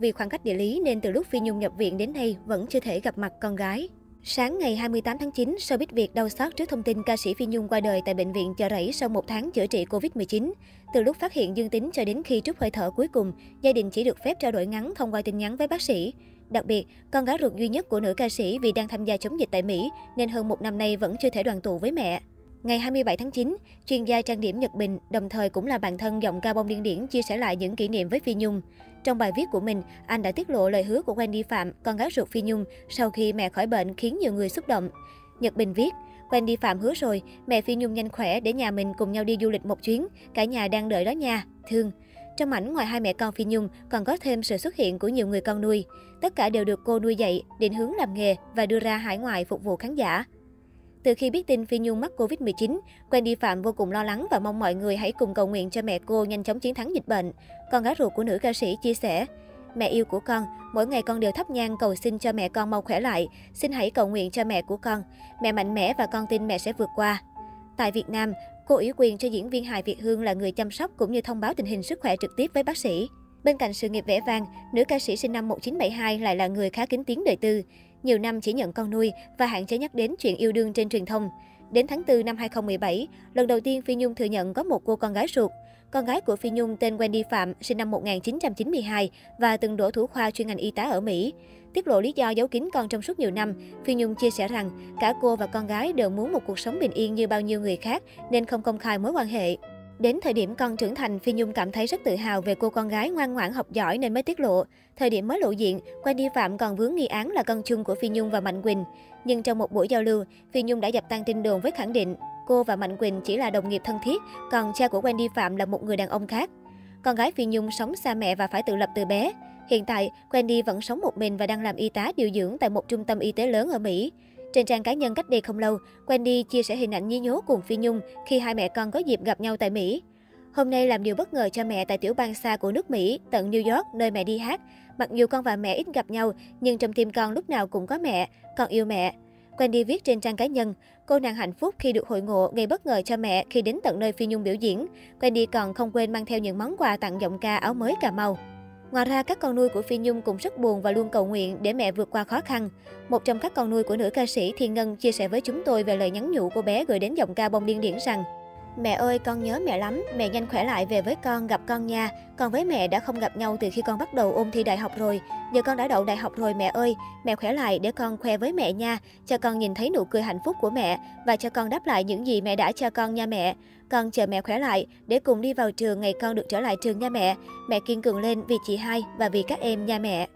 vì khoảng cách địa lý nên từ lúc Phi Nhung nhập viện đến nay vẫn chưa thể gặp mặt con gái. Sáng ngày 28 tháng 9, showbiz Việt đau xót trước thông tin ca sĩ Phi Nhung qua đời tại bệnh viện Chợ Rẫy sau một tháng chữa trị Covid-19. Từ lúc phát hiện dương tính cho đến khi trút hơi thở cuối cùng, gia đình chỉ được phép trao đổi ngắn thông qua tin nhắn với bác sĩ. Đặc biệt, con gái ruột duy nhất của nữ ca sĩ vì đang tham gia chống dịch tại Mỹ nên hơn một năm nay vẫn chưa thể đoàn tụ với mẹ. Ngày 27 tháng 9, chuyên gia trang điểm Nhật Bình, đồng thời cũng là bạn thân giọng ca bông điên điển chia sẻ lại những kỷ niệm với Phi Nhung. Trong bài viết của mình, anh đã tiết lộ lời hứa của Wendy Phạm, con gái ruột Phi Nhung, sau khi mẹ khỏi bệnh khiến nhiều người xúc động. Nhật Bình viết, Wendy Phạm hứa rồi, mẹ Phi Nhung nhanh khỏe để nhà mình cùng nhau đi du lịch một chuyến, cả nhà đang đợi đó nha, thương. Trong ảnh, ngoài hai mẹ con Phi Nhung, còn có thêm sự xuất hiện của nhiều người con nuôi. Tất cả đều được cô nuôi dạy, định hướng làm nghề và đưa ra hải ngoại phục vụ khán giả. Từ khi biết tin Phi Nhung mắc Covid-19, Wendy Phạm vô cùng lo lắng và mong mọi người hãy cùng cầu nguyện cho mẹ cô nhanh chóng chiến thắng dịch bệnh. Con gái ruột của nữ ca sĩ chia sẻ, Mẹ yêu của con, mỗi ngày con đều thắp nhang cầu xin cho mẹ con mau khỏe lại. Xin hãy cầu nguyện cho mẹ của con. Mẹ mạnh mẽ và con tin mẹ sẽ vượt qua. Tại Việt Nam, cô ủy quyền cho diễn viên hài Việt Hương là người chăm sóc cũng như thông báo tình hình sức khỏe trực tiếp với bác sĩ. Bên cạnh sự nghiệp vẻ vang, nữ ca sĩ sinh năm 1972 lại là người khá kính tiếng đời tư. Nhiều năm chỉ nhận con nuôi và hạn chế nhắc đến chuyện yêu đương trên truyền thông. Đến tháng 4 năm 2017, lần đầu tiên Phi Nhung thừa nhận có một cô con gái ruột. Con gái của Phi Nhung tên Wendy Phạm, sinh năm 1992 và từng đổ thủ khoa chuyên ngành y tá ở Mỹ. Tiết lộ lý do giấu kín con trong suốt nhiều năm, Phi Nhung chia sẻ rằng cả cô và con gái đều muốn một cuộc sống bình yên như bao nhiêu người khác nên không công khai mối quan hệ. Đến thời điểm con trưởng thành, Phi Nhung cảm thấy rất tự hào về cô con gái ngoan ngoãn học giỏi nên mới tiết lộ. Thời điểm mới lộ diện, Wendy Phạm còn vướng nghi án là con chung của Phi Nhung và Mạnh Quỳnh. Nhưng trong một buổi giao lưu, Phi Nhung đã dập tan tin đồn với khẳng định cô và Mạnh Quỳnh chỉ là đồng nghiệp thân thiết, còn cha của Wendy Phạm là một người đàn ông khác. Con gái Phi Nhung sống xa mẹ và phải tự lập từ bé. Hiện tại, Wendy vẫn sống một mình và đang làm y tá điều dưỡng tại một trung tâm y tế lớn ở Mỹ. Trên trang cá nhân cách đây không lâu, Wendy chia sẻ hình ảnh nhí nhố cùng Phi Nhung khi hai mẹ con có dịp gặp nhau tại Mỹ. Hôm nay làm điều bất ngờ cho mẹ tại tiểu bang xa của nước Mỹ, tận New York, nơi mẹ đi hát. Mặc dù con và mẹ ít gặp nhau, nhưng trong tim con lúc nào cũng có mẹ, con yêu mẹ. Wendy viết trên trang cá nhân, cô nàng hạnh phúc khi được hội ngộ gây bất ngờ cho mẹ khi đến tận nơi Phi Nhung biểu diễn. Wendy còn không quên mang theo những món quà tặng giọng ca áo mới Cà Mau. Ngoài ra, các con nuôi của Phi Nhung cũng rất buồn và luôn cầu nguyện để mẹ vượt qua khó khăn. Một trong các con nuôi của nữ ca sĩ Thiên Ngân chia sẻ với chúng tôi về lời nhắn nhủ của bé gửi đến giọng ca bông điên điển rằng Mẹ ơi, con nhớ mẹ lắm, mẹ nhanh khỏe lại về với con, gặp con nha. Con với mẹ đã không gặp nhau từ khi con bắt đầu ôn thi đại học rồi. Giờ con đã đậu đại học rồi mẹ ơi, mẹ khỏe lại để con khoe với mẹ nha. Cho con nhìn thấy nụ cười hạnh phúc của mẹ và cho con đáp lại những gì mẹ đã cho con nha mẹ. Con chờ mẹ khỏe lại để cùng đi vào trường ngày con được trở lại trường nha mẹ. Mẹ kiên cường lên vì chị hai và vì các em nha mẹ.